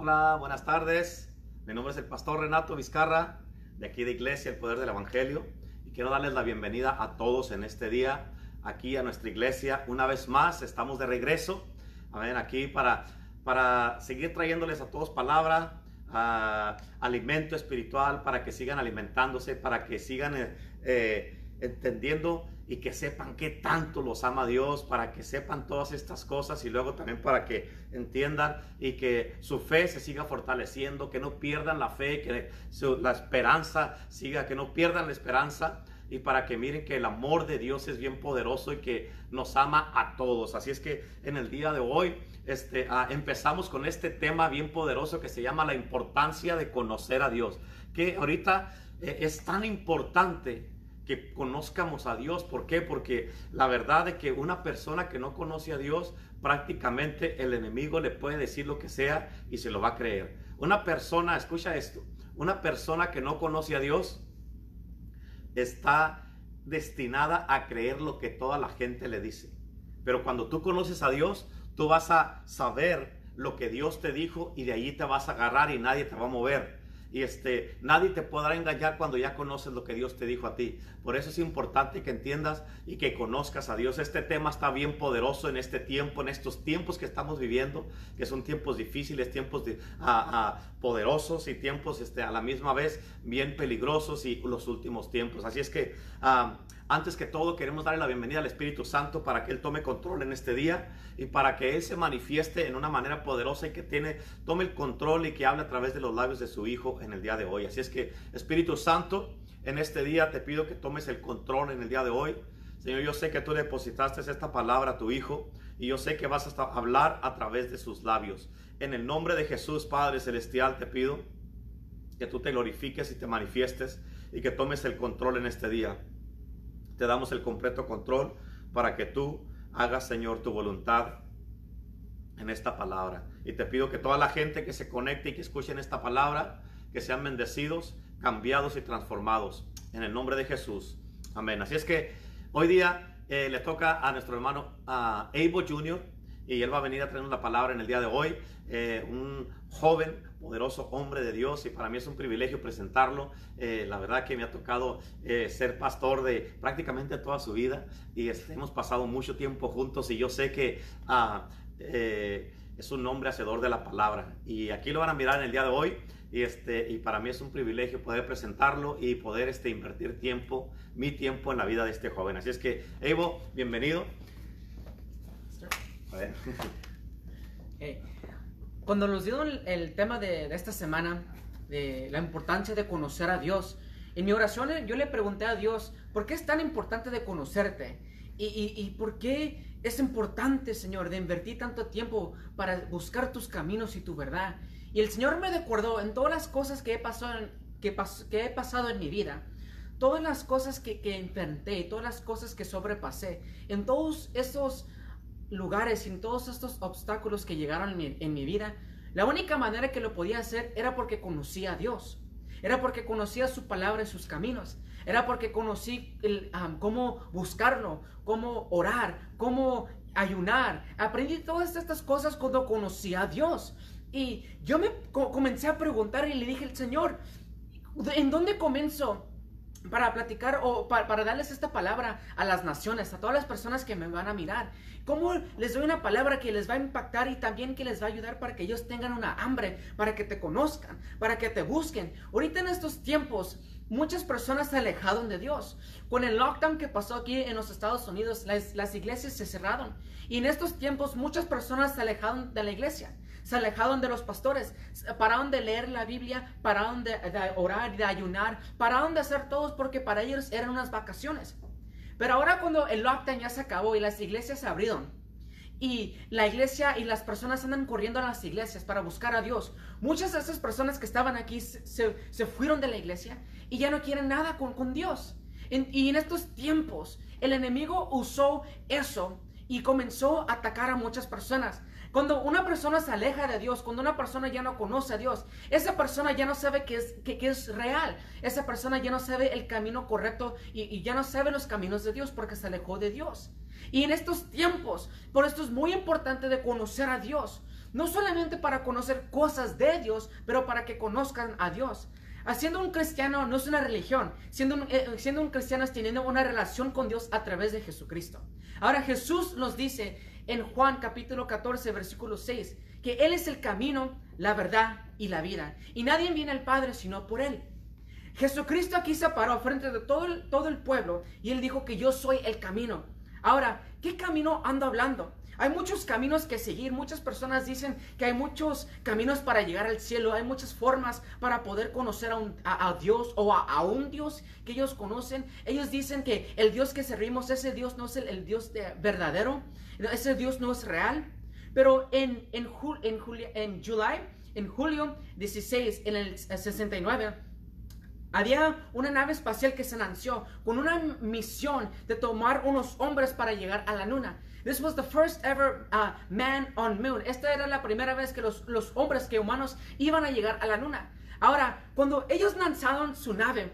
Hola, buenas tardes. Mi nombre es el pastor Renato Vizcarra, de aquí de Iglesia El Poder del Evangelio. Y quiero darles la bienvenida a todos en este día, aquí a nuestra iglesia. Una vez más, estamos de regreso. Amén, aquí para, para seguir trayéndoles a todos palabra, alimento espiritual, para que sigan alimentándose, para que sigan eh, eh, entendiendo y que sepan qué tanto los ama Dios, para que sepan todas estas cosas y luego también para que entiendan y que su fe se siga fortaleciendo, que no pierdan la fe, que la esperanza siga, que no pierdan la esperanza y para que miren que el amor de Dios es bien poderoso y que nos ama a todos. Así es que en el día de hoy este, ah, empezamos con este tema bien poderoso que se llama la importancia de conocer a Dios, que ahorita eh, es tan importante que conozcamos a Dios. ¿Por qué? Porque la verdad es que una persona que no conoce a Dios, prácticamente el enemigo le puede decir lo que sea y se lo va a creer. Una persona, escucha esto, una persona que no conoce a Dios está destinada a creer lo que toda la gente le dice. Pero cuando tú conoces a Dios, tú vas a saber lo que Dios te dijo y de allí te vas a agarrar y nadie te va a mover y este, nadie te podrá engañar cuando ya conoces lo que Dios te dijo a ti. Por eso es importante que entiendas y que conozcas a Dios. Este tema está bien poderoso en este tiempo, en estos tiempos que estamos viviendo, que son tiempos difíciles, tiempos de, poderosos y tiempos este, a la misma vez bien peligrosos y los últimos tiempos. Así es que antes que todo queremos darle la bienvenida al Espíritu Santo para que Él tome control en este día y para que Él se manifieste en una manera poderosa y que tiene, tome el control y que hable a través de los labios de su Hijo en el día de hoy. Así es que Espíritu Santo, en este día te pido que tomes el control en el día de hoy. Señor, yo sé que tú depositaste esta palabra a tu Hijo y yo sé que vas a hablar a través de sus labios. En el nombre de Jesús, Padre Celestial, te pido que tú te glorifiques y te manifiestes y que tomes el control en este día. Te damos el completo control para que tú hagas, Señor, tu voluntad en esta palabra. Y te pido que toda la gente que se conecte y que escuchen esta palabra, que sean bendecidos, cambiados y transformados. En el nombre de Jesús. Amén. Así es que hoy día eh, le toca a nuestro hermano a Abel Jr. y él va a venir a traer una palabra en el día de hoy. Eh, un joven, poderoso hombre de Dios y para mí es un privilegio presentarlo. Eh, la verdad que me ha tocado ser pastor de prácticamente toda su vida y este, hemos pasado mucho tiempo juntos y yo sé que ah, es un hombre hacedor de la palabra y aquí lo van a mirar en el día de hoy. Y, este, y para mí es un privilegio poder presentarlo y poder este, invertir tiempo, mi tiempo en la vida de este joven. Así es que, Evo, bienvenido. Cuando nos dieron el, tema de, esta semana, de la importancia de conocer a Dios, en mi oración yo le pregunté a Dios, ¿por qué es tan importante de conocerte? ¿Y, y, y por qué es importante, Señor, de invertir tanto tiempo para buscar tus caminos y tu verdad? Y el Señor me recordó en todas las cosas que he pasado en, que, que he pasado en mi vida, todas las cosas que, que enfrenté, todas las cosas que sobrepasé, en todos esos lugares, en todos estos obstáculos que llegaron en mi, vida, la única manera que lo podía hacer era porque conocía a Dios. Era porque conocía su palabra y sus caminos. Era porque conocí cómo buscarlo, cómo orar, cómo ayunar. Aprendí todas estas cosas cuando conocí a Dios. Y yo me comencé a preguntar y le dije al Señor, ¿en dónde comienzo? Para platicar o para, darles esta palabra a las naciones, a todas las personas que me van a mirar. ¿Cómo les doy una palabra que les va a impactar y también que les va a ayudar para que ellos tengan una hambre, para que te conozcan, para que te busquen? Ahorita en estos tiempos, muchas personas se alejaron de Dios. Con el lockdown que pasó aquí en los Estados Unidos, las, las iglesias se cerraron. Y en estos tiempos, muchas personas se alejaron de la iglesia se alejaron de los pastores, pararon de leer la Biblia, pararon de, orar, de ayunar, pararon de hacer todos porque para ellos eran unas vacaciones. Pero ahora cuando el lockdown ya se acabó y las iglesias se abrieron, y la iglesia y las personas andan corriendo a las iglesias para buscar a Dios. Muchas de esas personas que estaban aquí se, fueron de la iglesia y ya no quieren nada con, con Dios. y en estos tiempos el enemigo usó eso y comenzó a atacar a muchas personas. Cuando una persona se aleja de Dios, cuando una persona ya no conoce a Dios, esa persona ya no sabe que es, que, es real. Esa persona ya no sabe el camino correcto y, y ya no sabe los caminos de Dios porque se alejó de Dios. Y en estos tiempos, por esto es muy importante de conocer a Dios. no solamente para conocer cosas de Dios, pero para que conozcan a Dios. Haciendo un cristiano no es una religión, siendo un, eh, siendo un cristiano es teniendo una relación con Dios a través de Jesucristo. Ahora Jesús nos dice en Juan capítulo 14, versículo 6, que Él es el camino, la verdad y la vida. Y nadie viene al Padre sino por Él. Jesucristo aquí se paró frente de todo el, todo el pueblo y Él dijo que yo soy el camino. Ahora, ¿qué camino ando hablando? Hay muchos caminos que seguir. Muchas personas dicen que hay muchos caminos para llegar al cielo. Hay muchas formas para poder conocer a, Dios o a, un Dios que ellos conocen. Ellos dicen que el Dios que servimos, ese Dios no es el, Dios verdadero. Ese Dios no es real. Pero en, en, en, en, en julio 16, en el 69, había una nave espacial que se lanzó con una misión de tomar unos hombres para llegar a la luna. This was the first ever uh, man on moon. Esta era la primera vez que los, los hombres, que humanos, iban a llegar a la luna. Ahora, cuando ellos lanzaron su nave,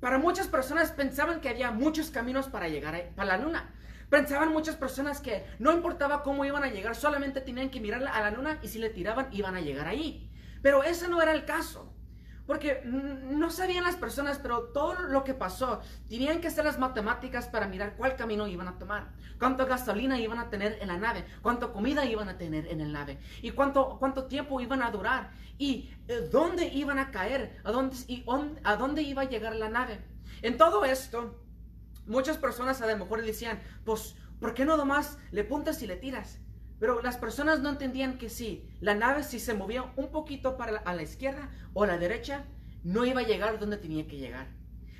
para muchas personas pensaban que había muchos caminos para llegar a, la luna. Pensaban muchas personas que no importaba cómo iban a llegar, solamente tenían que mirar a la luna y si le tiraban iban a llegar ahí. Pero ese no era el caso. Porque no sabían las personas, pero todo lo que pasó, tenían que hacer las matemáticas para mirar cuál camino iban a tomar, cuánta gasolina iban a tener en la nave, cuánta comida iban a tener en el nave, y cuánto, cuánto tiempo iban a durar, y eh, dónde iban a caer, a dónde, y a dónde iba a llegar la nave. En todo esto, muchas personas a lo mejor decían, pues, ¿por qué no nomás le puntas y le tiras? Pero las personas no entendían que si la nave si se movía un poquito para a la izquierda o a la derecha, no iba a llegar donde tenía que llegar.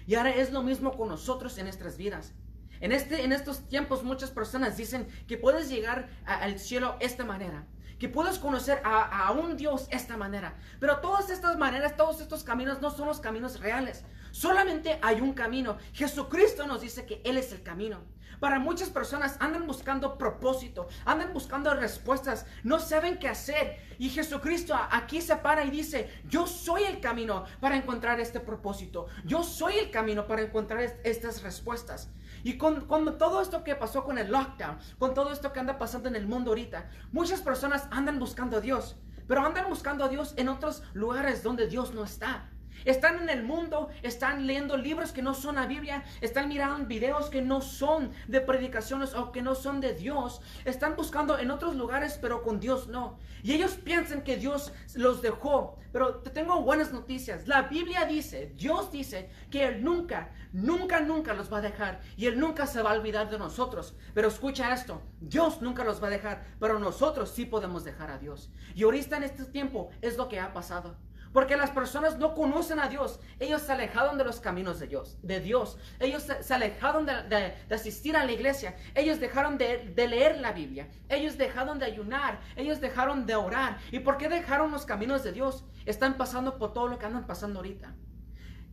Y ahora es lo mismo con nosotros en nuestras vidas. En, este, en estos tiempos muchas personas dicen que puedes llegar al cielo esta manera, que puedes conocer a, a, un Dios esta manera. Pero todas estas maneras, todos estos caminos no son los caminos reales. Solamente hay un camino. Jesucristo nos dice que Él es el camino. Para muchas personas andan buscando propósito, andan buscando respuestas, no saben qué hacer. Y Jesucristo aquí se para y dice, yo soy el camino para encontrar este propósito. Yo soy el camino para encontrar estas respuestas. Y con, con, todo esto que pasó con el lockdown, con todo esto que anda pasando en el mundo ahorita, muchas personas andan buscando a Dios, pero andan buscando a Dios en otros lugares donde Dios no está. Están en el mundo, están leyendo libros que no son la Biblia, están mirando videos que no son de predicaciones o que no son de Dios. Están buscando en otros lugares, pero con Dios no. Y ellos piensan que Dios los dejó. Pero te tengo buenas noticias. La Biblia dice, Dios dice que Él nunca, nunca, nunca los va a dejar. Y Él nunca se va a olvidar de nosotros. Pero escucha esto, Dios nunca los va a dejar, pero nosotros sí podemos dejar a Dios. Y ahorita en este tiempo es lo que ha pasado. Porque las personas no conocen a Dios. Ellos se alejaron de los caminos de Dios. De Dios. Ellos se, alejaron de, asistir a la iglesia. Ellos dejaron de, de, leer la Biblia. Ellos dejaron de ayunar. Ellos dejaron de orar. ¿Y por qué dejaron los caminos de Dios? Están pasando por todo lo que andan pasando ahorita.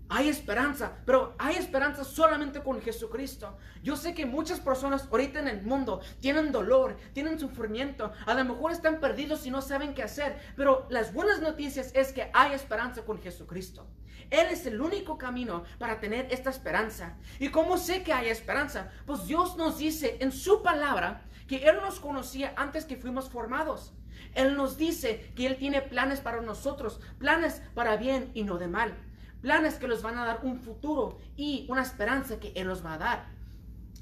Hay esperanza, pero hay esperanza solamente con Jesucristo. Yo sé que muchas personas ahorita en el mundo tienen dolor, tienen sufrimiento, a lo mejor están perdidos y no saben qué hacer, pero las buenas noticias es que hay esperanza con Jesucristo. Él es el único camino para tener esta esperanza. ¿Y cómo sé que hay esperanza? Pues Dios nos dice en su palabra que Él nos conocía antes que fuimos formados. Él nos dice que Él tiene planes para nosotros, planes para bien y no de mal planes que los van a dar un futuro y una esperanza que Él los va a dar.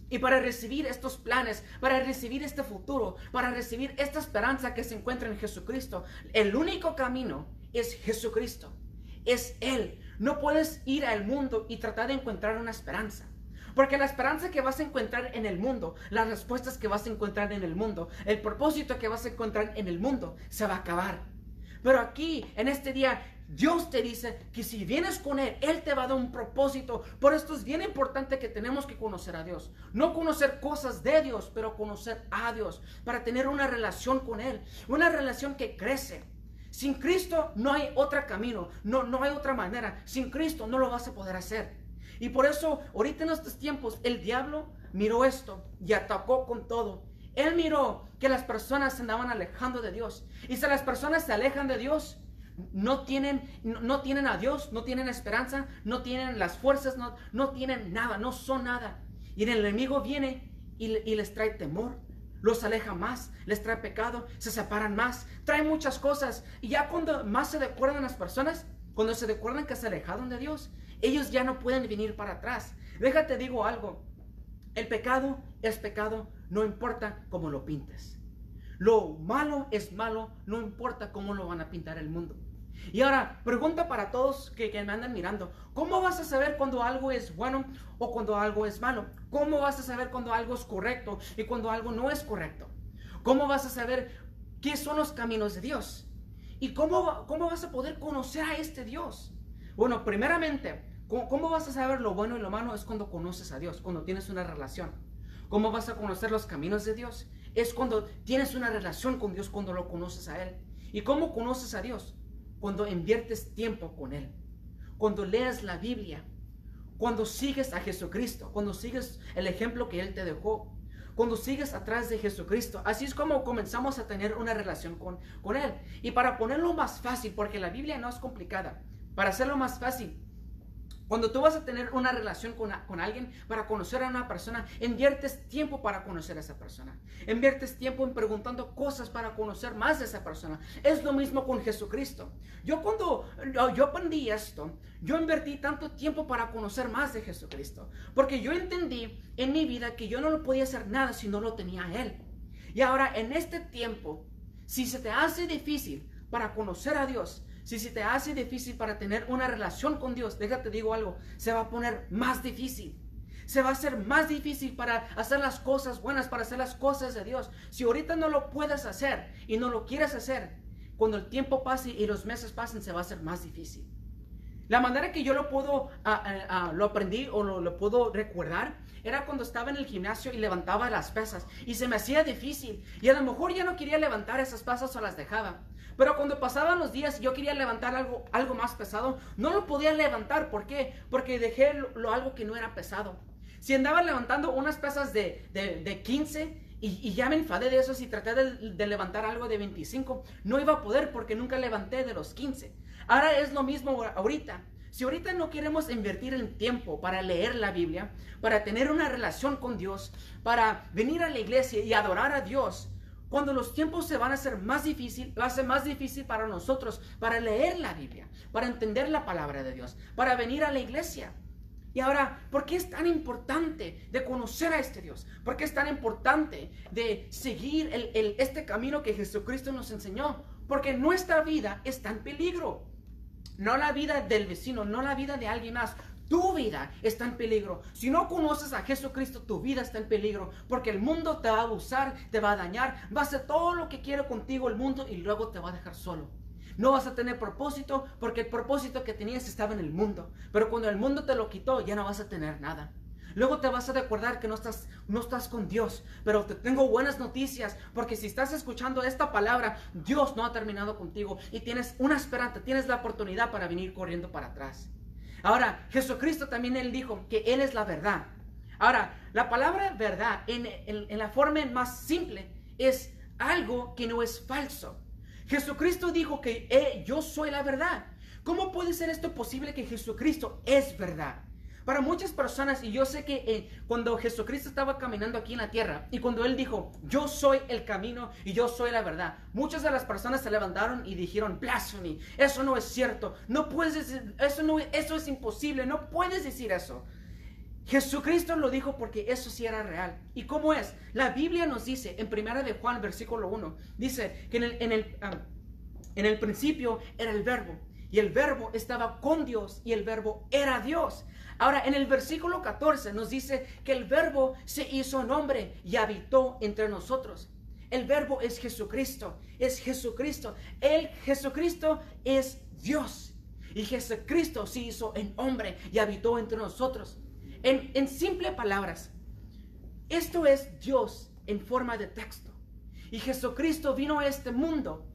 Y para recibir estos planes, para recibir este futuro, para recibir esta esperanza que se encuentra en Jesucristo, el único camino es Jesucristo. Es Él. No puedes ir al mundo y tratar de encontrar una esperanza. Porque la esperanza que vas a encontrar en el mundo, las respuestas que vas a encontrar en el mundo, el propósito que vas a encontrar en el mundo, se va a acabar. Pero aquí, en este día, Dios te dice que si vienes con Él, Él te va a dar un propósito. Por esto es bien importante que tenemos que conocer a Dios. No conocer cosas de Dios, pero conocer a Dios. Para tener una relación con Él. Una relación que crece. Sin Cristo no hay otro camino. No, no hay otra manera. Sin Cristo no lo vas a poder hacer. Y por eso, ahorita en estos tiempos, el diablo miró esto y atacó con todo. Él miró que las personas se andaban alejando de Dios. Y si las personas se alejan de Dios, no tienen, no, tienen a Dios, no tienen esperanza, no tienen las fuerzas, no, tienen nada, no son nada. Y el enemigo viene y, les trae temor, los aleja más, les trae pecado, se separan más, trae muchas cosas. Y ya cuando más se recuerdan las personas, cuando se recuerdan que se alejaron de Dios, ellos ya no pueden venir para atrás. Déjate digo algo, el pecado es pecado, no importa cómo lo pintes. Lo malo es malo, no importa cómo lo van a pintar el mundo. Y ahora, pregunta para todos que, me andan mirando. ¿Cómo vas a saber cuando algo es bueno o cuando algo es malo? ¿Cómo vas a saber cuando algo es correcto y cuando algo no es correcto? ¿Cómo vas a saber qué son los caminos de Dios? ¿Y cómo, cómo vas a poder conocer a este Dios? Bueno, primeramente, ¿cómo, ¿cómo vas a saber lo bueno y lo malo? Es cuando conoces a Dios, cuando tienes una relación. ¿Cómo vas a conocer los caminos de Dios? Es cuando tienes una relación con Dios, cuando lo conoces a Él. ¿Y cómo conoces a Dios? Cuando inviertes tiempo con Él, cuando lees la Biblia, cuando sigues a Jesucristo, cuando sigues el ejemplo que Él te dejó, cuando sigues atrás de Jesucristo. Así es como comenzamos a tener una relación con, con Él. Y para ponerlo más fácil, porque la Biblia no es complicada, para hacerlo más fácil, cuando tú vas a tener una relación con, con, alguien, para conocer a una persona, inviertes tiempo para conocer a esa persona. Inviertes tiempo en preguntando cosas para conocer más de esa persona. Es lo mismo con Jesucristo. Yo cuando yo aprendí esto, yo invertí tanto tiempo para conocer más de Jesucristo. Porque yo entendí en mi vida que yo no lo podía hacer nada si no lo tenía Él. Y ahora en este tiempo, si se te hace difícil para conocer a Dios, si se te hace difícil para tener una relación con Dios, déjate digo algo, se va a poner más difícil. Se va a hacer más difícil para hacer las cosas buenas, para hacer las cosas de Dios. Si ahorita no lo puedes hacer y no lo quieres hacer, cuando el tiempo pase y los meses pasen, se va a hacer más difícil. La manera que yo lo puedo, ah, lo aprendí o lo, lo, puedo recordar era cuando estaba en el gimnasio y levantaba las pesas y se me hacía difícil y a lo mejor ya no quería levantar esas pesas o las dejaba. Pero cuando pasaban los días y yo quería levantar algo, algo más pesado, no lo podía levantar. ¿Por qué? Porque dejé lo, algo que no era pesado. Si andaba levantando unas pesas de, de, 15 y, ya me enfadé de eso, si traté de, de, levantar algo de 25, no iba a poder porque nunca levanté de los 15. Ahora es lo mismo ahorita. Si ahorita no queremos invertir el tiempo para leer la Biblia, para tener una relación con Dios, para venir a la iglesia y adorar a Dios, cuando los tiempos se van a hacer más difícil, va a ser más difícil para nosotros, para leer la Biblia, para entender la palabra de Dios, para venir a la iglesia. Y ahora, ¿por qué es tan importante de conocer a este Dios? ¿Por qué es tan importante de seguir este camino que Jesucristo nos enseñó? Porque nuestra vida está en peligro. No la vida del vecino, no la vida de alguien más. Tu vida está en peligro. Si no conoces a Jesucristo, tu vida está en peligro. Porque el mundo te va a abusar, te va a dañar, va a hacer todo lo que quiere contigo el mundo y luego te va a dejar solo. No vas a tener propósito porque el propósito que tenías estaba en el mundo. Pero cuando el mundo te lo quitó, ya no vas a tener nada. Luego te vas a recordar que no estás, no estás con Dios. Pero te tengo buenas noticias, porque si estás escuchando esta palabra, Dios no ha terminado contigo y tienes una esperanza, tienes la oportunidad para venir corriendo para atrás. Ahora, Jesucristo también él dijo que Él es la verdad. Ahora, la palabra verdad en, la forma más simple es algo que no es falso. Jesucristo dijo que eh, yo soy la verdad. ¿Cómo puede ser esto posible que Jesucristo es verdad? Para muchas personas, y yo sé que eh, cuando Jesucristo estaba caminando aquí en la tierra y cuando Él dijo, yo soy el camino y yo soy la verdad, muchas de las personas se levantaron y dijeron, blasphemy, eso no es cierto, no puedes decir, eso, no, eso es imposible, no puedes decir eso. Jesucristo lo dijo porque eso sí era real. ¿Y cómo es? La Biblia nos dice en primera de Juan, versículo 1, dice que en el, en el, ah, en el principio era el verbo y el verbo estaba con Dios y el verbo era Dios. Ahora, en el versículo 14 nos dice que el verbo se hizo hombre y habitó entre nosotros. El verbo es Jesucristo, es Jesucristo. El Jesucristo es Dios. Y Jesucristo se hizo en hombre y habitó entre nosotros. En, en simple palabras, esto es Dios en forma de texto. Y Jesucristo vino a este mundo.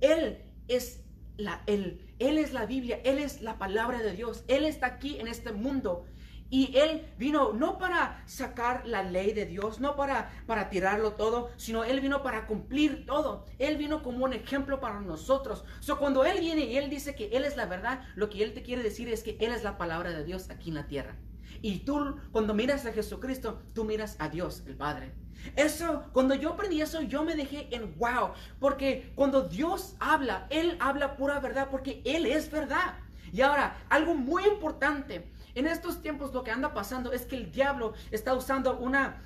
Él es la, el, él es la Biblia, Él es la palabra de Dios, Él está aquí en este mundo. Y Él vino no para sacar la ley de Dios, no para, para tirarlo todo, sino Él vino para cumplir todo. Él vino como un ejemplo para nosotros. So, cuando Él viene y Él dice que Él es la verdad, lo que Él te quiere decir es que Él es la palabra de Dios aquí en la tierra. Y tú, cuando miras a Jesucristo, tú miras a Dios, el Padre. Eso, cuando yo aprendí eso, yo me dejé en wow. Porque cuando Dios habla, Él habla pura verdad, porque Él es verdad. Y ahora, algo muy importante, en estos tiempos lo que anda pasando es que el diablo está usando una,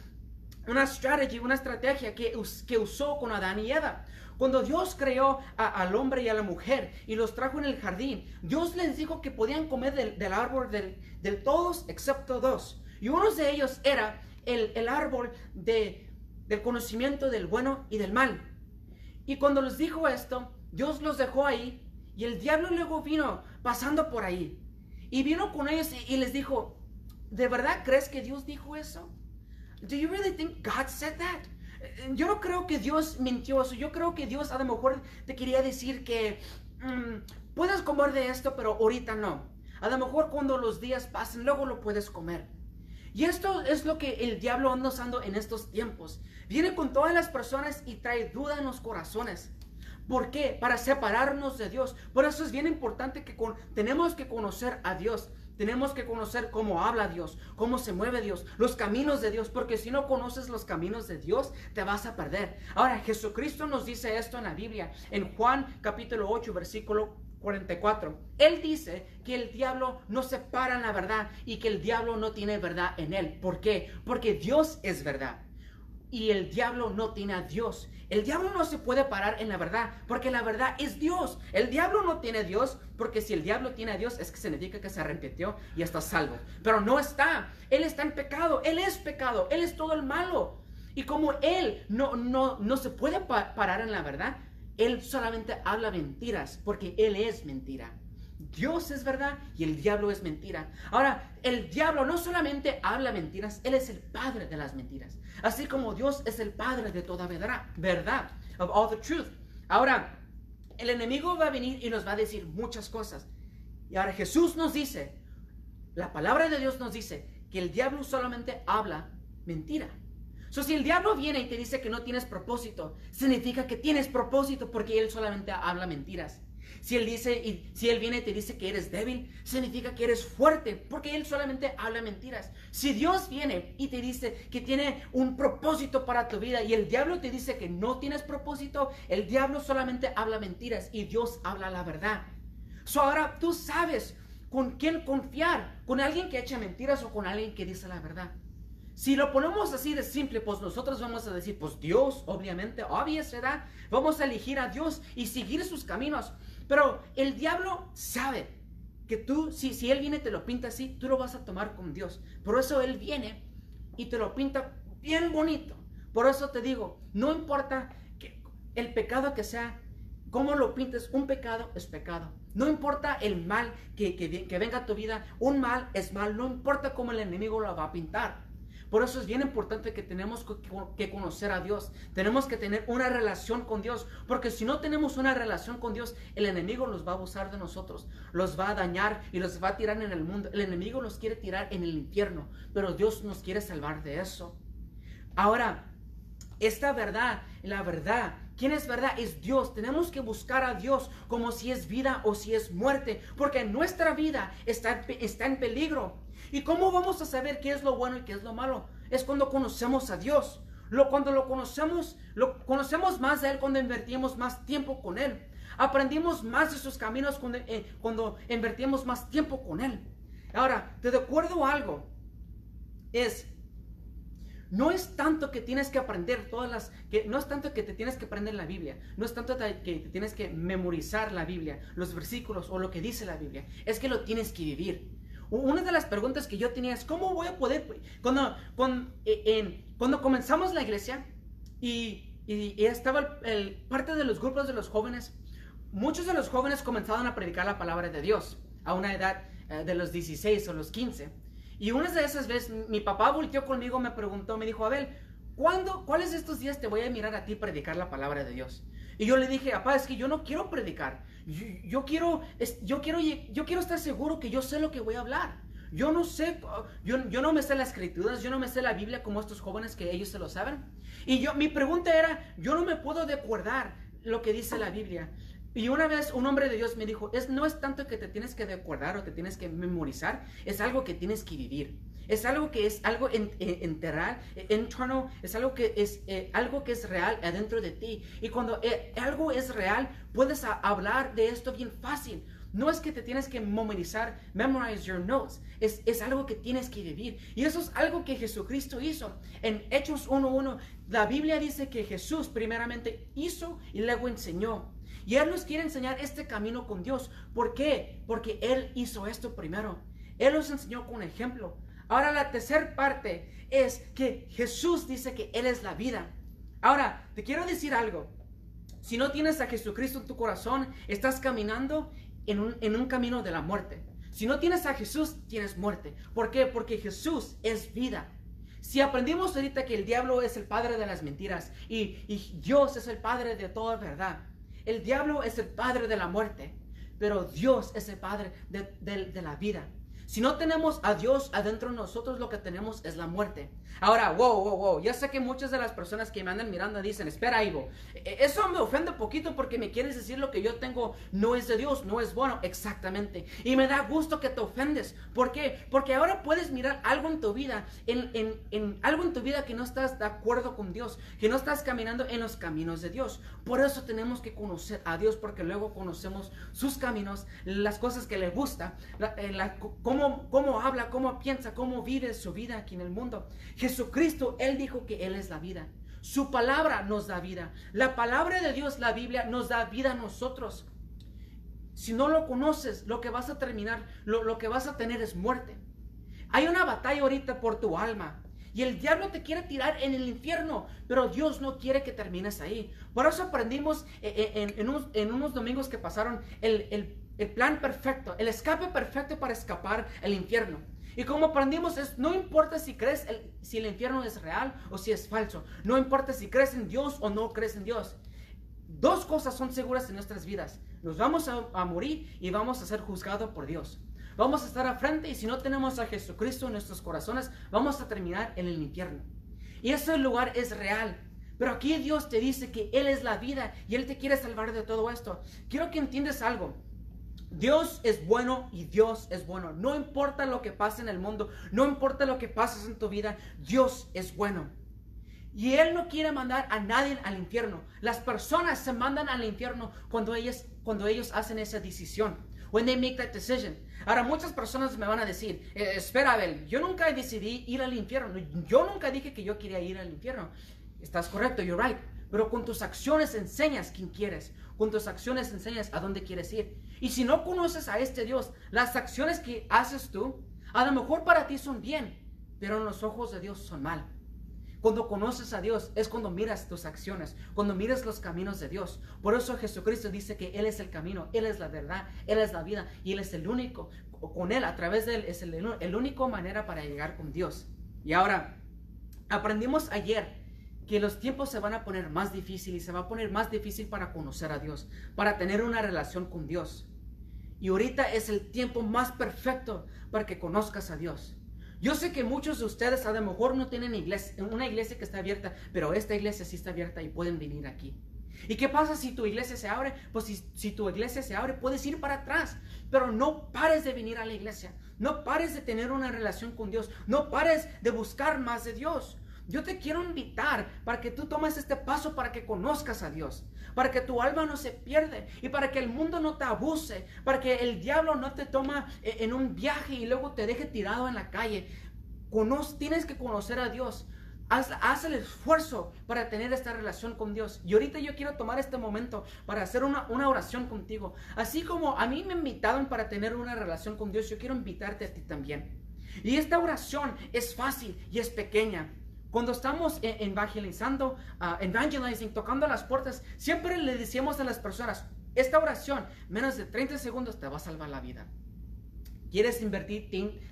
una estrategia, una estrategia que, que usó con Adán y Eva. Cuando Dios creó al hombre y a la mujer y los trajo en el jardín, Dios les dijo que podían comer del, árbol del, todos excepto dos. Y uno de ellos era el, árbol de, del conocimiento del bueno y del mal. Y cuando les dijo esto, Dios los dejó ahí y el diablo luego vino pasando por ahí. Y vino con ellos y les dijo, ¿de verdad crees que Dios dijo eso? Do you really think God said that? Yo no creo que Dios mintió. Yo creo que Dios a lo mejor te quería decir que mm, puedes comer de esto, pero ahorita no. A lo mejor cuando los días pasen, luego lo puedes comer. Y esto es lo que el diablo anda usando en estos tiempos. Viene con todas las personas y trae duda en los corazones. ¿Por qué? Para separarnos de Dios. Por eso es bien importante que tenemos que conocer a Dios. Tenemos que conocer cómo habla Dios, cómo se mueve Dios, los caminos de Dios, porque si no conoces los caminos de Dios, te vas a perder. Ahora, Jesucristo nos dice esto en la Biblia, en Juan capítulo 8, versículo 44. Él dice que el diablo no se para en la verdad y que el diablo no tiene verdad en él. ¿Por qué? Porque Dios es verdad y el diablo no tiene a Dios. El diablo no se puede parar en la verdad, porque la verdad es Dios. El diablo no tiene Dios, porque si el diablo tiene a Dios es que significa que se arrepintió y está salvo. Pero no está. Él está en pecado. Él es pecado. Él es todo el malo. Y como él no, no, no se puede parar en la verdad, él solamente habla mentiras, porque él es mentira. Dios es verdad y el diablo es mentira. Ahora, el diablo no solamente habla mentiras, él es el padre de las mentiras. Así como Dios es el padre de toda verdad, verdad, of all the truth. Ahora, el enemigo va a venir y nos va a decir muchas cosas. Y ahora Jesús nos dice, la palabra de Dios nos dice que el diablo solamente habla mentira. So, si el diablo viene y te dice que no tienes propósito, significa que tienes propósito porque él solamente habla mentiras. Si él dice si él viene y te dice que eres débil, significa que eres fuerte, porque él solamente habla mentiras. Si Dios viene y te dice que tiene un propósito para tu vida y el diablo te dice que no tienes propósito, el diablo solamente habla mentiras y Dios habla la verdad. So ahora tú sabes con quién confiar, con alguien que echa mentiras o con alguien que dice la verdad. Si lo ponemos así de simple, pues nosotros vamos a decir, pues Dios, obviamente, obvia ¿verdad? Vamos a elegir a Dios y seguir sus caminos. Pero el diablo sabe que tú, si, si él viene y te lo pinta así, tú lo vas a tomar con Dios. Por eso él viene y te lo pinta bien bonito. Por eso te digo, no importa que el pecado que sea, cómo lo pintes, un pecado es pecado. No importa el mal que, que, que venga a tu vida, un mal es mal. No importa cómo el enemigo lo va a pintar. Por eso es bien importante que tenemos que conocer a Dios. Tenemos que tener una relación con Dios. Porque si no tenemos una relación con Dios, el enemigo los va a abusar de nosotros. Los va a dañar y los va a tirar en el mundo. El enemigo los quiere tirar en el infierno. Pero Dios nos quiere salvar de eso. Ahora, esta verdad, la verdad, ¿quién es verdad? Es Dios. Tenemos que buscar a Dios como si es vida o si es muerte. Porque nuestra vida está, está en peligro. ¿Y cómo vamos a saber qué es lo bueno y qué es lo malo? Es cuando conocemos a Dios. Lo, cuando lo conocemos, lo conocemos más de Él cuando invertimos más tiempo con Él. Aprendimos más de sus caminos cuando, eh, cuando invertimos más tiempo con Él. Ahora, te recuerdo algo. Es, no es tanto que tienes que aprender todas las, que no es tanto que te tienes que aprender la Biblia, no es tanto que te tienes que memorizar la Biblia, los versículos o lo que dice la Biblia, es que lo tienes que vivir. Una de las preguntas que yo tenía es, ¿cómo voy a poder? Cuando, cuando, e, cuando comenzamos la iglesia y, y, estaba el, parte de los grupos de los jóvenes, muchos de los jóvenes comenzaron a predicar la palabra de Dios a una edad eh, de los 16 o los 15. Y una de esas veces mi papá volteó conmigo, me preguntó, me dijo, Abel, ¿cuándo, cuáles de estos días te voy a mirar a ti predicar la palabra de Dios? Y yo le dije, papá, es que yo no quiero predicar. Yo, quiero, yo, quiero, yo quiero estar seguro que yo sé lo que voy a hablar. Yo no sé, yo, yo no me sé las escrituras, yo no me sé la Biblia como estos jóvenes que ellos se lo saben. Y yo, mi pregunta era, yo no me puedo recordar lo que dice la Biblia. Y una vez un hombre de Dios me dijo, es, no es tanto que te tienes que recordar o te tienes que memorizar, es algo que tienes que vivir. Es algo que es algo en, enterar, internal, es algo que es eh, algo que es real adentro de ti. Y cuando eh, algo es real, puedes hablar de esto bien fácil. No es que te tienes que memorizar, memorize your notes. Es, es algo que tienes que vivir. Y eso es algo que Jesucristo hizo. En Hechos 1.1, la Biblia dice que Jesús primeramente hizo y luego enseñó. Y Él nos quiere enseñar este camino con Dios. ¿Por qué? Porque Él hizo esto primero. Él nos enseñó con ejemplo. Ahora la tercera parte es que Jesús dice que Él es la vida. Ahora, te quiero decir algo. Si no tienes a Jesucristo en tu corazón, estás caminando en un, en un camino de la muerte. Si no tienes a Jesús, tienes muerte. ¿Por qué? Porque Jesús es vida. Si aprendimos ahorita que el diablo es el padre de las mentiras y, y Dios es el padre de toda verdad, el diablo es el padre de la muerte, pero Dios es el padre de, de la vida. Si no tenemos a Dios adentro de nosotros, lo que tenemos es la muerte. Ahora, wow, wow, wow. Ya sé que muchas de las personas que me andan mirando dicen, espera, Ivo, e, eso me ofende poquito porque me quieres decir lo que yo tengo no es de Dios, no es bueno. Exactamente. Y me da gusto que te ofendes. ¿Por qué? Porque ahora puedes mirar algo en tu vida, en, en, en algo en tu vida que no estás de acuerdo con Dios, que no estás caminando en los caminos de Dios. Por eso tenemos que conocer a Dios porque luego conocemos sus caminos, las cosas que le gusta, la, eh, cómo, habla, cómo piensa, cómo vive su vida aquí en el mundo. Jesucristo, Él dijo que Él es la vida. Su palabra nos da vida. La palabra de Dios, la Biblia, nos da vida a nosotros. Si no lo conoces, lo que vas a terminar, lo, que vas a tener es muerte. Hay una batalla ahorita por tu alma. Y el diablo te quiere tirar en el infierno, pero Dios no quiere que termines ahí. Por eso aprendimos eh, eh, en, unos, domingos que pasaron el el plan perfecto, el escape perfecto para escapar el infierno. Y como aprendimos es, no importa si crees si el infierno es real o si es falso. No importa si crees en Dios o no crees en Dios. Dos cosas son seguras en nuestras vidas. Nos vamos a, a morir y vamos a ser juzgados por Dios. Vamos a estar a frente y si no tenemos a Jesucristo en nuestros corazones, vamos a terminar en el infierno. Y ese lugar es real. Pero aquí Dios te dice que Él es la vida y Él te quiere salvar de todo esto. Quiero que entiendas algo. Dios es bueno y Dios es bueno. No importa lo que pase en el mundo, no importa lo que pases en tu vida, Dios es bueno. Y Él no quiere mandar a nadie al infierno. Las personas se mandan al infierno cuando ellos, cuando ellos hacen esa decisión. When they make that decision. Ahora, muchas personas me van a decir, eh, espera, Abel, yo nunca decidí ir al infierno. Yo nunca dije que yo quería ir al infierno. Estás correcto, you're right. Pero con tus acciones enseñas quién quieres. Con tus acciones enseñas a dónde quieres ir. Y si no conoces a este Dios, las acciones que haces tú, a lo mejor para ti son bien, pero en los ojos de Dios son mal. Cuando conoces a Dios es cuando miras tus acciones, cuando miras los caminos de Dios. Por eso Jesucristo dice que Él es el camino, Él es la verdad, Él es la vida y Él es el único. Con Él, a través de Él, es el, el único manera para llegar con Dios. Y ahora, aprendimos ayer que los tiempos se van a poner más difíciles y se va a poner más difícil para conocer a Dios, para tener una relación con Dios. Y ahorita es el tiempo más perfecto para que conozcas a Dios. Yo sé que muchos de ustedes a lo mejor no tienen iglesia, una iglesia que está abierta, pero esta iglesia sí está abierta y pueden venir aquí. ¿Y qué pasa si tu iglesia se abre? Pues si, tu iglesia se abre, puedes ir para atrás. Pero no pares de venir a la iglesia. No pares de tener una relación con Dios. No pares de buscar más de Dios. Yo te quiero invitar para que tú tomes este paso para que conozcas a Dios, para que tu alma no se pierde y para que el mundo no te abuse, para que el diablo no te toma eh, en un viaje y luego te deje tirado en la calle. tienes que conocer a Dios. Haz, el esfuerzo para tener esta relación con Dios. Y ahorita yo quiero tomar este momento para hacer una, una, oración contigo. Así como a mí me invitaron para tener una relación con Dios, yo quiero invitarte a ti también. Y esta oración es fácil y es pequeña. Cuando estamos e-, evangelizando, uh, evangelizing, tocando las puertas, siempre le decimos a las personas, esta oración, menos de 30 segundos te va a salvar la vida. ¿Quieres invertir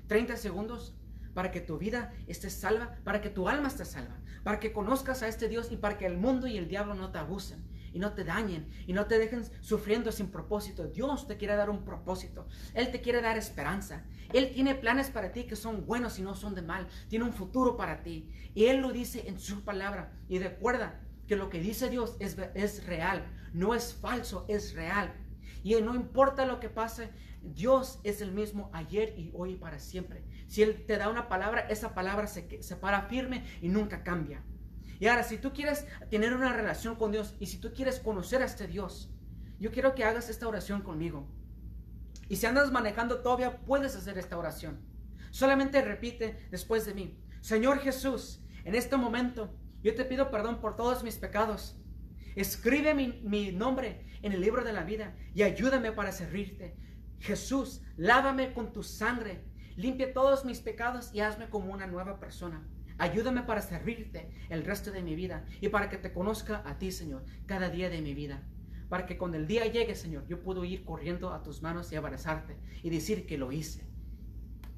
30 segundos para que tu vida esté salva, para que tu alma esté salva, para que conozcas a este Dios y para que el mundo y el diablo no te abusen? Y no te dañen y no te dejen sufriendo sin propósito. Dios te quiere dar un propósito. Él te quiere dar esperanza. Él tiene planes para ti que son buenos y no son de mal. Tiene un futuro para ti. Y Él lo dice en su palabra. Y recuerda que lo que dice Dios es, es real. no es falso, es real. Y no importa lo que pase, Dios es el mismo ayer y hoy y para siempre. Si Él te da una palabra, esa palabra se, se para firme y nunca cambia. Y ahora, si tú quieres tener una relación con Dios y si tú quieres conocer a este Dios, yo quiero que hagas esta oración conmigo. Y si andas manejando todavía, puedes hacer esta oración. Solamente repite después de mí. Señor Jesús, en este momento yo te pido perdón por todos mis pecados. Escribe mi, mi, nombre en el libro de la vida y ayúdame para servirte. Jesús, lávame con tu sangre, limpia todos mis pecados y hazme como una nueva persona. Ayúdame para servirte el resto de mi vida y para que te conozca a ti, Señor, cada día de mi vida. Para que cuando el día llegue, Señor, yo puedo ir corriendo a tus manos y abrazarte y decir que lo hice,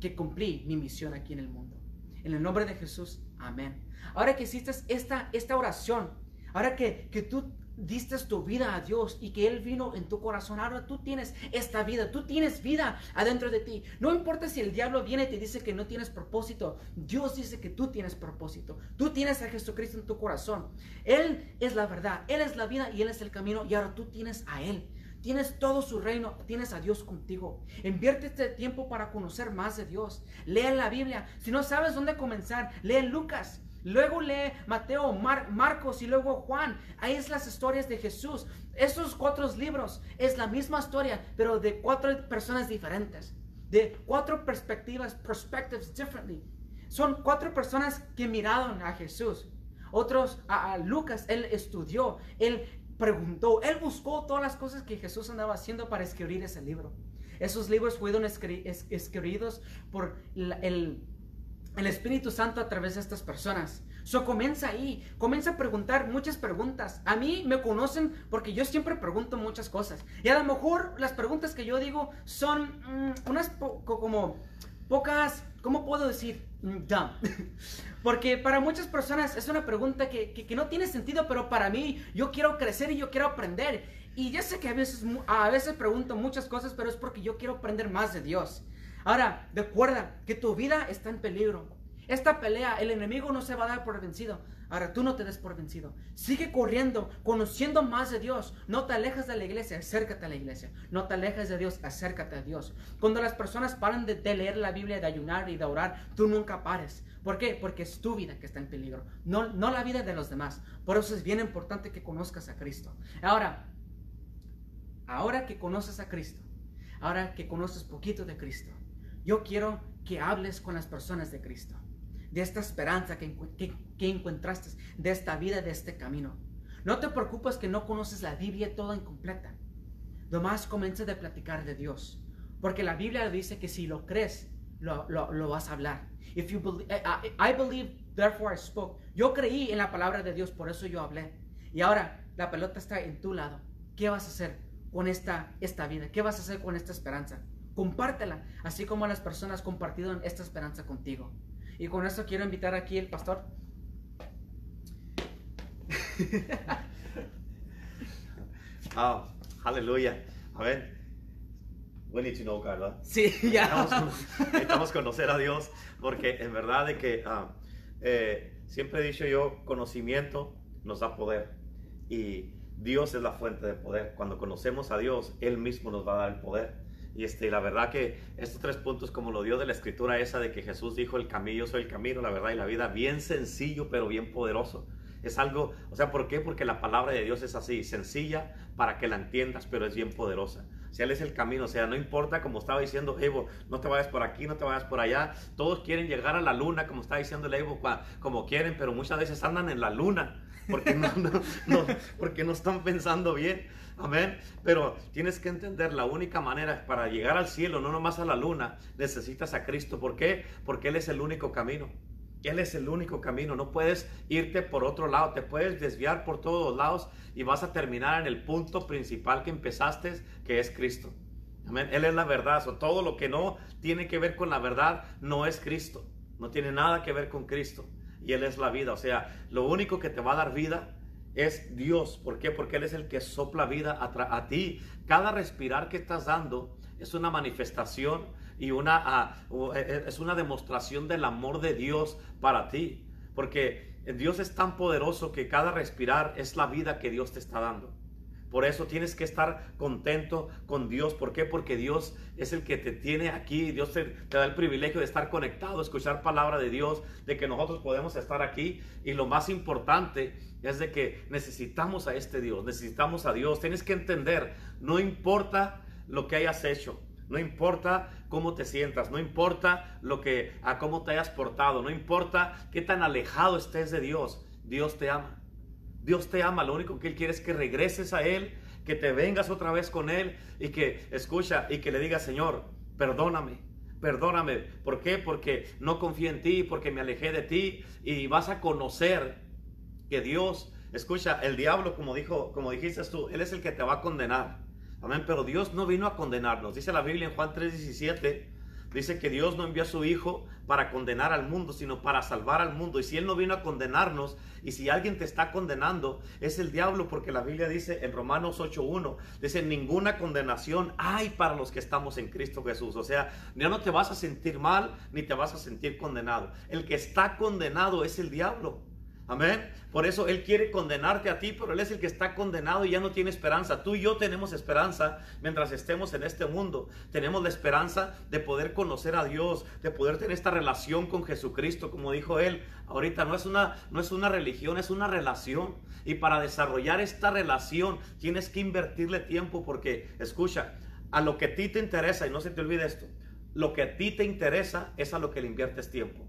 que cumplí mi misión aquí en el mundo. En el nombre de Jesús, amén. Ahora que hiciste esta, esta oración, ahora que, que tú diste tu vida a Dios y que Él vino en tu corazón, ahora tú tienes esta vida, tú tienes vida adentro de ti. No importa si el diablo viene y te dice que no tienes propósito, Dios dice que tú tienes propósito. Tú tienes a Jesucristo en tu corazón. Él es la verdad, Él es la vida y Él es el camino y ahora tú tienes a Él. Tienes todo su reino, tienes a Dios contigo. Invierte este tiempo para conocer más de Dios. Lee la Biblia. Si no sabes dónde comenzar, lee Lucas. Luego lee Mateo, Marcos y luego Juan. Ahí es las historias de Jesús. Esos cuatro libros es la misma historia, pero de cuatro personas diferentes. De cuatro perspectivas, perspectives differently. Son cuatro personas que miraron a Jesús. Otros, a, Lucas, él estudió, él preguntó, él buscó todas las cosas que Jesús andaba haciendo para escribir ese libro. Esos libros fueron escritos por el el Espíritu Santo a través de estas personas. So comienza ahí, comienza a preguntar muchas preguntas. A mí me conocen porque yo siempre pregunto muchas cosas. Y a lo mejor las preguntas que yo digo son mm, unas como pocas, ¿cómo puedo decir? Mm, dumb. porque para muchas personas es una pregunta que, que, no tiene sentido, pero para mí yo quiero crecer y yo quiero aprender. Y ya sé que a veces, a veces pregunto muchas cosas, pero es porque yo quiero aprender más de Dios. Ahora, recuerda que tu vida está en peligro. Esta pelea, el enemigo no se va a dar por vencido. Ahora tú no te des por vencido. Sigue corriendo, conociendo más de Dios. No te alejes de la iglesia, acércate a la iglesia. No te alejes de Dios, acércate a Dios. Cuando las personas paran de, leer la Biblia, de ayunar y de orar, tú nunca pares. ¿Por qué? Porque es tu vida que está en peligro, no, no la vida de los demás. Por eso es bien importante que conozcas a Cristo. Ahora, ahora que conoces a Cristo, ahora que conoces poquito de Cristo, yo quiero que hables con las personas de Cristo, de esta esperanza que, que, encontraste, de esta vida, de este camino. No te preocupes que no conoces la Biblia toda incompleta. Nomás comienza de platicar de Dios. Porque la Biblia dice que si lo crees, lo, lo, vas a hablar. If you believe, eh, I, I, believe, therefore I spoke. Yo creí en la palabra de Dios, por eso yo hablé. Y ahora la pelota está en tu lado. ¿Qué vas a hacer con esta, esta vida? ¿Qué vas a hacer con esta esperanza? Compártela, así como las personas compartieron esta esperanza contigo. Y con eso quiero invitar aquí el pastor. oh, aleluya. A ver, we need to know God, Sí, ya. Necesitamos, conocer a Dios porque en verdad de que ah, eh, siempre he dicho yo, conocimiento nos da poder. Y Dios es la fuente de poder. Cuando conocemos a Dios, Él mismo nos va a dar el poder. Y este, la verdad que estos tres puntos, como lo dio de la escritura esa de que Jesús dijo el camino, yo soy el camino, la verdad y la vida, bien sencillo pero bien poderoso. Es algo, o sea, ¿por qué? Porque la palabra de Dios es así, sencilla para que la entiendas, pero es bien poderosa. Si Él es el camino, o sea, no importa, como estaba diciendo Evo, no te vayas por aquí, no te vayas por allá. Todos quieren llegar a la luna, como está diciendo Evo, como quieren, pero muchas veces andan en la luna porque no, porque no están pensando bien. Amén. Pero tienes que entender la única manera para llegar al cielo, no nomás a la luna, necesitas a Cristo. ¿Por qué? Porque Él es el único camino. Él es el único camino. No puedes irte por otro lado. Te puedes desviar por todos lados y vas a terminar en el punto principal que empezaste, que es Cristo. Amén. Él es la verdad. O todo lo que no tiene que ver con la verdad no es Cristo. No tiene nada que ver con Cristo. Y Él es la vida. O sea, lo único que te va a dar vida es Dios. ¿Por qué? Porque Él es el que sopla vida a, ti. Cada respirar que estás dando es una manifestación y una, ah, e, e, es una demostración del amor de Dios para ti. Porque Dios es tan poderoso que cada respirar es la vida que Dios te está dando. Por eso tienes que estar contento con Dios. ¿Por qué? Porque Dios es el que te tiene aquí. Dios te, da el privilegio de estar conectado, escuchar palabra de Dios, de que nosotros podemos estar aquí. Y lo más importante es de que necesitamos a este Dios, necesitamos a Dios. Tienes que entender, no importa lo que hayas hecho. No importa cómo te sientas, no importa lo que a cómo te hayas portado, no importa qué tan alejado estés de Dios. Dios te ama. Dios te ama, lo único que Él quiere es que regreses a Él, que te vengas otra vez con Él y que escucha y que le digas, Señor, perdóname, perdóname. ¿Por qué? Porque no confío en ti, porque me alejé de ti y vas a conocer que Dios, escucha, el diablo, como dijo, como dijiste tú, Él es el que te va a condenar. Amén, pero Dios no vino a condenarnos. Dice la Biblia en Juan 3:17 Dice que Dios no envió a su Hijo para condenar al mundo, sino para salvar al mundo. Y si Él no vino a condenarnos, y si alguien te está condenando, es el diablo, porque la Biblia dice en Romanos 8.1, dice, ninguna condenación hay para los que estamos en Cristo Jesús. O sea, ya no te vas a sentir mal, ni te vas a sentir condenado. El que está condenado es el diablo. Amén. Por eso Él quiere condenarte a ti, pero Él es el que está condenado y ya no tiene esperanza. Tú y yo tenemos esperanza mientras estemos en este mundo. Tenemos la esperanza de poder conocer a Dios, de poder tener esta relación con Jesucristo, como dijo Él. Ahorita no es una, no es una religión, es una relación. Y para desarrollar esta relación tienes que invertirle tiempo porque, escucha, a lo que a ti te interesa, y no se te olvide esto, lo que a ti te interesa es a lo que le inviertes tiempo.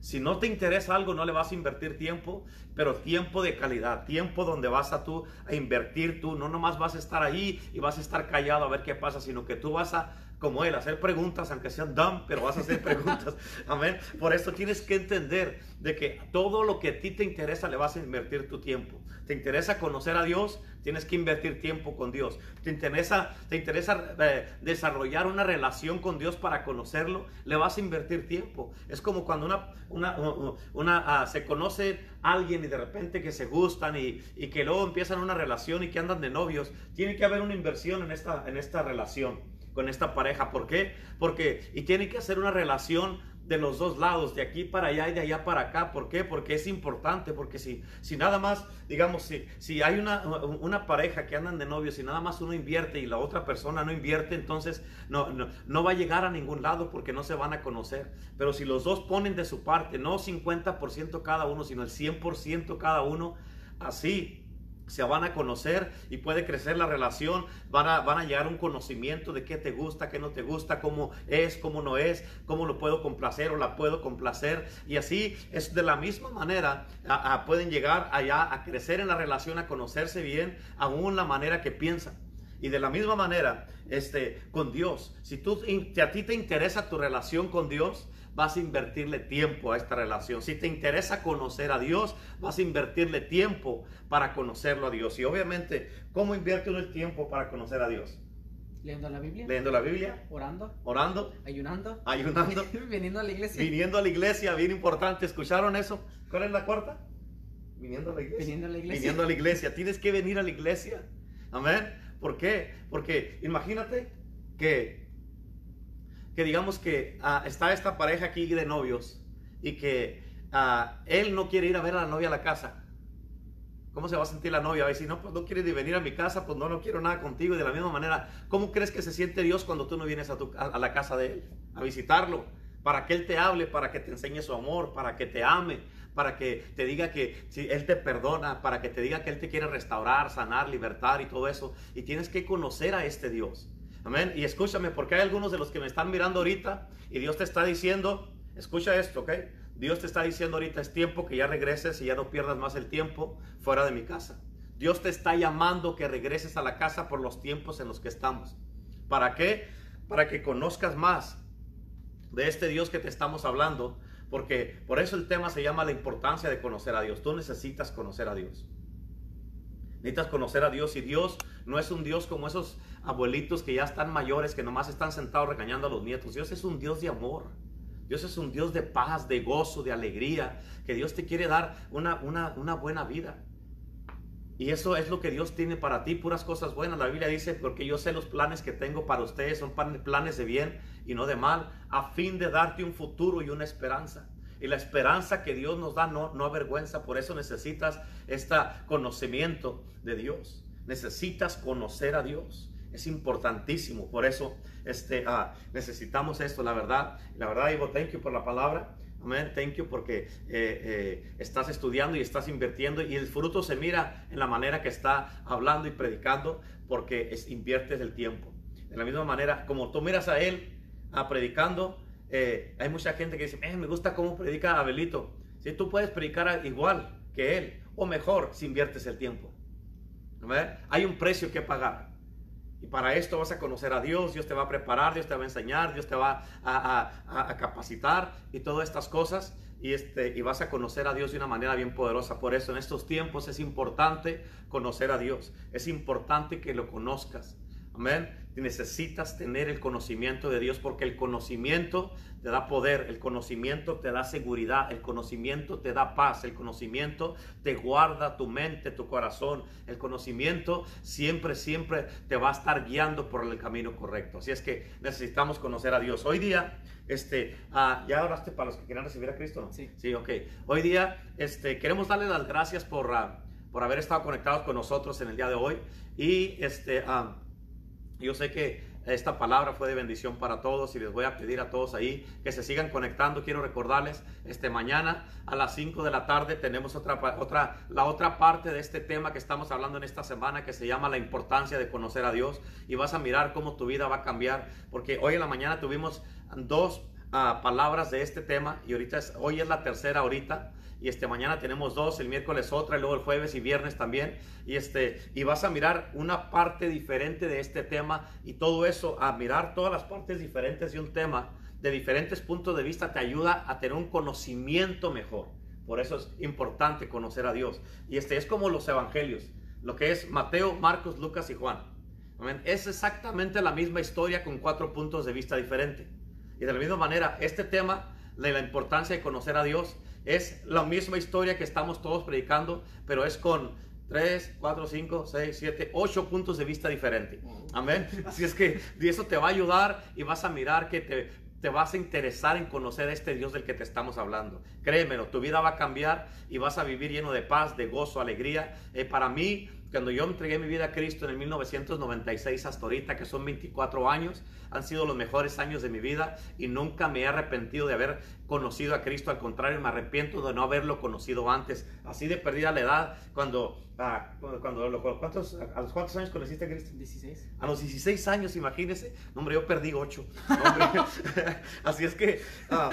Si no te interesa algo, no le vas a invertir tiempo, pero tiempo de calidad, tiempo donde vas a tú a invertir tú, no nomás vas a estar ahí y vas a estar callado a ver qué pasa, sino que tú vas a como Él, hacer preguntas, aunque sean dumb, pero vas a hacer preguntas. Amén. Por eso tienes que entender de que todo lo que a ti te interesa le vas a invertir tu tiempo. ¿Te interesa conocer a Dios? Tienes que invertir tiempo con Dios. ¿Te interesa, te interesa eh, desarrollar una relación con Dios para conocerlo? Le vas a invertir tiempo. Es como cuando una, una, una, ah, se conoce alguien y de repente que se gustan y, y, que luego empiezan una relación y que andan de novios. Tiene que haber una inversión en esta, en esta relación con esta pareja. ¿Por qué? Porque, y tiene que hacer una relación de los dos lados, de aquí para allá y de allá para acá. ¿Por qué? Porque es importante, porque si, si nada más, digamos, si, si hay una, una pareja que andan de novios y nada más uno invierte y la otra persona no invierte, entonces no, no, no va a llegar a ningún lado porque no se van a conocer. Pero si los dos ponen de su parte, no 50% cada uno, sino el 100% cada uno, así se van a conocer y puede crecer la relación, van a, van a llegar a un conocimiento de qué te gusta, qué no te gusta, cómo es, cómo no es, cómo lo puedo complacer o la puedo complacer. Y así es de la misma manera, pueden llegar allá a crecer en la relación, a conocerse bien, aún la manera que piensan. Y de la misma manera, este, con Dios, si tú, a ti te interesa tu relación con Dios, vas a invertirle tiempo a esta relación. Si te interesa conocer a Dios, vas a invertirle tiempo para conocerlo a Dios. Y obviamente, ¿cómo invierte uno el tiempo para conocer a Dios? Leyendo la Biblia. Leyendo la Biblia. Orando. Orando. Ayunando. Ayunando. Viniendo a la iglesia. Viniendo a la iglesia, bien importante. ¿Escucharon eso? ¿Cuál es la cuarta? Viniendo a la iglesia. Viniendo a la iglesia. Viniendo a la iglesia. Tienes que venir a la iglesia. Amén. ¿Por qué? Porque imagínate que que digamos que ah, está esta pareja aquí de novios y que ah, él no quiere ir a ver a la novia a la casa. ¿Cómo se va a sentir la novia? Va a decir, no, pues no quieres ni venir a mi casa, pues no, no quiero nada contigo. Y de la misma manera, ¿cómo crees que se siente Dios cuando tú no vienes a, tu, a la casa de Él? A visitarlo, para que Él te hable, para que te enseñe su amor, para que te ame, para que te diga que si Él te perdona, para que te diga que Él te quiere restaurar, sanar, libertar y todo eso. Y tienes que conocer a este Dios. Amén. Y escúchame, porque hay algunos de los que me están mirando ahorita y Dios te está diciendo, escucha esto, ¿ok? Dios te está diciendo ahorita es tiempo que ya regreses y ya no pierdas más el tiempo fuera de mi casa. Dios te está llamando que regreses a la casa por los tiempos en los que estamos. ¿Para qué? Para que conozcas más de este Dios que te estamos hablando, porque por eso el tema se llama la importancia de conocer a Dios. Tú necesitas conocer a Dios. Necesitas conocer a Dios y Dios no es un Dios como esos abuelitos que ya están mayores, que nomás están sentados regañando a los nietos. Dios es un Dios de amor. Dios es un Dios de paz, de gozo, de alegría, que Dios te quiere dar una, una, una buena vida. Y eso es lo que Dios tiene para ti, puras cosas buenas. La Biblia dice, porque yo sé los planes que tengo para ustedes, son planes de bien y no de mal, a fin de darte un futuro y una esperanza. Y la esperanza que Dios nos da no, no avergüenza, por eso necesitas este conocimiento de Dios. Necesitas conocer a Dios. Es importantísimo. Por eso este, ah, necesitamos esto, la verdad. La verdad, digo, thank you por la palabra. Amén, thank you porque eh, eh, estás estudiando y estás invirtiendo y el fruto se mira en la manera que está hablando y predicando porque es, inviertes el tiempo. De la misma manera, como tú miras a él a ah, predicando, eh, hay mucha gente que dice, me gusta cómo predica Abelito. Si tú puedes predicar igual que él o mejor si inviertes el tiempo. Hay un precio que pagar. Y para esto vas a conocer a Dios, Dios te va a preparar, Dios te va a enseñar, Dios te va a, capacitar y todas estas cosas. Y, este, y vas a conocer a Dios de una manera bien poderosa. Por eso en estos tiempos es importante conocer a Dios. Es importante que lo conozcas. Amén. Necesitas tener el conocimiento de Dios porque el conocimiento te da poder, el conocimiento te da seguridad, el conocimiento te da paz, el conocimiento te guarda tu mente, tu corazón. El conocimiento siempre, siempre te va a estar guiando por el camino correcto. Así es que necesitamos conocer a Dios. Hoy día, este, ah, ya oraste para los que quieran recibir a Cristo, ¿no? Sí. Sí, ok. Hoy día, este, queremos darle las gracias por, ah, por haber estado conectados con nosotros en el día de hoy. Y este, ah, yo sé que esta palabra fue de bendición para todos y les voy a pedir a todos ahí que se sigan conectando. Quiero recordarles, este mañana a las 5 de la tarde tenemos otra, otra, la otra parte de este tema que estamos hablando en esta semana que se llama la importancia de conocer a Dios y vas a mirar cómo tu vida va a cambiar porque hoy en la mañana tuvimos dos ah, palabras de este tema y ahorita es, hoy es la tercera ahorita y este mañana tenemos dos, el miércoles otra y luego el jueves y viernes también y este y vas a mirar una parte diferente de este tema y todo eso a mirar todas las partes diferentes de un tema de diferentes puntos de vista te ayuda a tener un conocimiento mejor. Por eso es importante conocer a Dios. Y este es como los evangelios, lo que es Mateo, Marcos, Lucas y Juan. Es exactamente la misma historia con cuatro puntos de vista diferentes. Y de la misma manera, este tema de la importancia de conocer a Dios es la misma historia que estamos todos predicando, pero es con 3, 4, 5, 6, 7, 8 puntos de vista diferentes. Amén. Así es que eso te va a ayudar y vas a mirar que te, te vas a interesar en conocer a este Dios del que te estamos hablando. Créemelo, tu vida va a cambiar y vas a vivir lleno de paz, de gozo, alegría. Eh, para mí, cuando yo entregué mi vida a Cristo en el 1996 hasta ahorita, que son 24 años, han sido los mejores años de mi vida y nunca me he arrepentido de haber conocido a Cristo. Al contrario, me arrepiento de no haberlo conocido antes. Así de perdida la edad, cuando, ah, cuando, ¿cuántos, ¿a los cuántos años conociste a Cristo? 16. A los 16 años, imagínese. hombre, yo perdí 8. Así es que ah,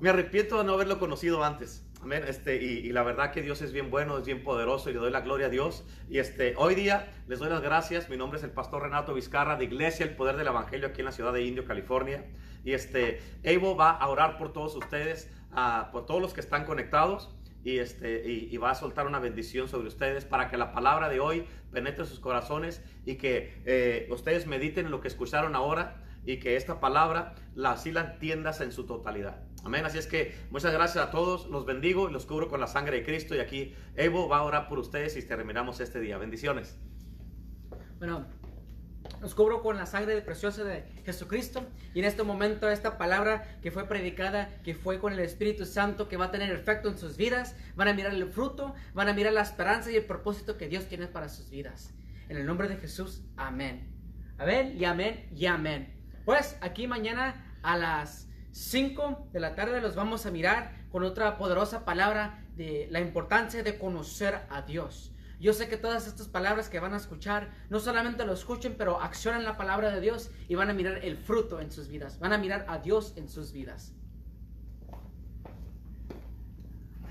me arrepiento de no haberlo conocido antes. Amén. Este, y, la verdad que Dios es bien bueno, es bien poderoso y le doy la gloria a Dios. Y este, hoy día les doy las gracias. Mi nombre es el pastor Renato Vizcarra de Iglesia El Poder del Evangelio aquí en la ciudad de Indio, California. Y este, Evo va a orar por todos ustedes, uh, por todos los que están conectados. Y, este, y, va a soltar una bendición sobre ustedes para que la palabra de hoy penetre sus corazones y que eh, ustedes mediten en lo que escucharon ahora y que esta palabra la, así la entiendas en su totalidad. Amén. Así es que muchas gracias a todos. Los bendigo y los cubro con la sangre de Cristo. Y aquí Evo va a orar por ustedes y terminamos este día. Bendiciones. Bueno, los cubro con la sangre preciosa de Jesucristo. Y en este momento esta palabra que fue predicada, que fue con el Espíritu Santo, que va a tener efecto en sus vidas, van a mirar el fruto, van a mirar la esperanza y el propósito que Dios tiene para sus vidas. En el nombre de Jesús, amén. Amén y amén y amén. Pues aquí mañana a las 5 de la tarde los vamos a mirar con otra poderosa palabra de la importancia de conocer a Dios. Yo sé que todas estas palabras que van a escuchar, no solamente lo escuchen, pero accionan la palabra de Dios y van a mirar el fruto en sus vidas. Van a mirar a Dios en sus vidas.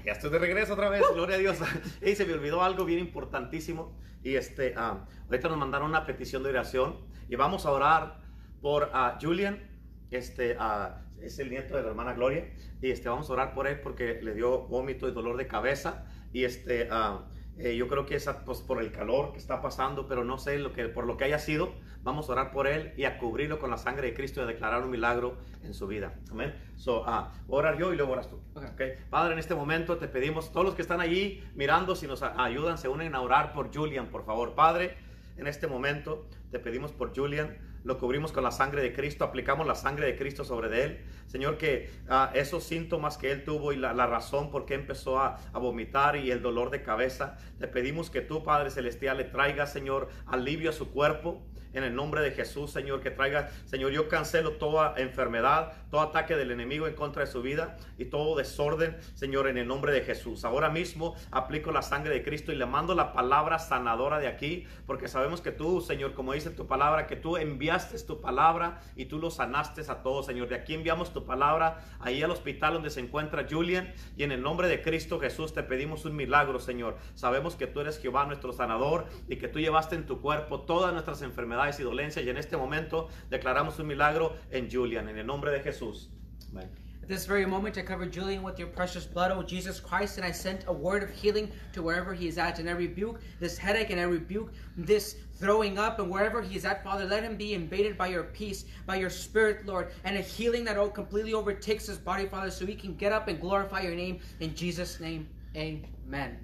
Ya estoy de regreso otra vez, gloria a Dios. Y se me olvidó algo bien importantísimo. Y este, ah, ahorita nos mandaron una petición de oración y vamos a orar por uh, Julian, este, uh, es el nieto de la hermana Gloria, y este, vamos a orar por él porque le dio vómito y dolor de cabeza, y este, ah, eh, yo creo que es pues, por el calor que está pasando, pero no sé lo que, por lo que haya sido, vamos a orar por él y a cubrirlo con la sangre de Cristo y a declarar un milagro en su vida. Amén. So, uh, orar yo y luego oras tú. Okay. Padre, en este momento te pedimos, todos los que están allí mirando, si nos ayudan, se unen a orar por Julian, por favor. Padre, en este momento te pedimos por Julian lo cubrimos con la sangre de Cristo, aplicamos la sangre de Cristo sobre él. Señor, que ah, esos síntomas que él tuvo y la, razón por qué empezó a, a vomitar y el dolor de cabeza, te pedimos que tú, Padre Celestial, le traigas, Señor, alivio a su cuerpo en el nombre de Jesús, Señor, que traiga, Señor, yo cancelo toda enfermedad, todo ataque del enemigo en contra de su vida y todo desorden, Señor, en el nombre de Jesús. Ahora mismo aplico la sangre de Cristo y le mando la palabra sanadora de aquí, porque sabemos que tú, Señor, como dice tu palabra, que tú enviaste tu palabra y tú lo sanaste a todos, Señor. De aquí enviamos tu palabra ahí al hospital donde se encuentra Julian y en el nombre de Cristo Jesús te pedimos un milagro, Señor. Sabemos que tú eres Jehová nuestro sanador y que tú llevaste en tu cuerpo todas nuestras enfermedades y dolencias y en este momento declaramos un milagro en Julian, en el nombre de Jesús. Amén. At this very moment, I cover Julian with your precious blood, O Jesus Christ, and I sent a word of healing to wherever he is at. And I rebuke this headache, and I rebuke this throwing up, and wherever he is at, Father, let him be invaded by your peace, by your spirit, Lord, and a healing that completely overtakes his body, Father, so he can get up and glorify your name. In Jesus' name, amen.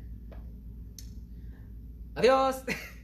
Adios.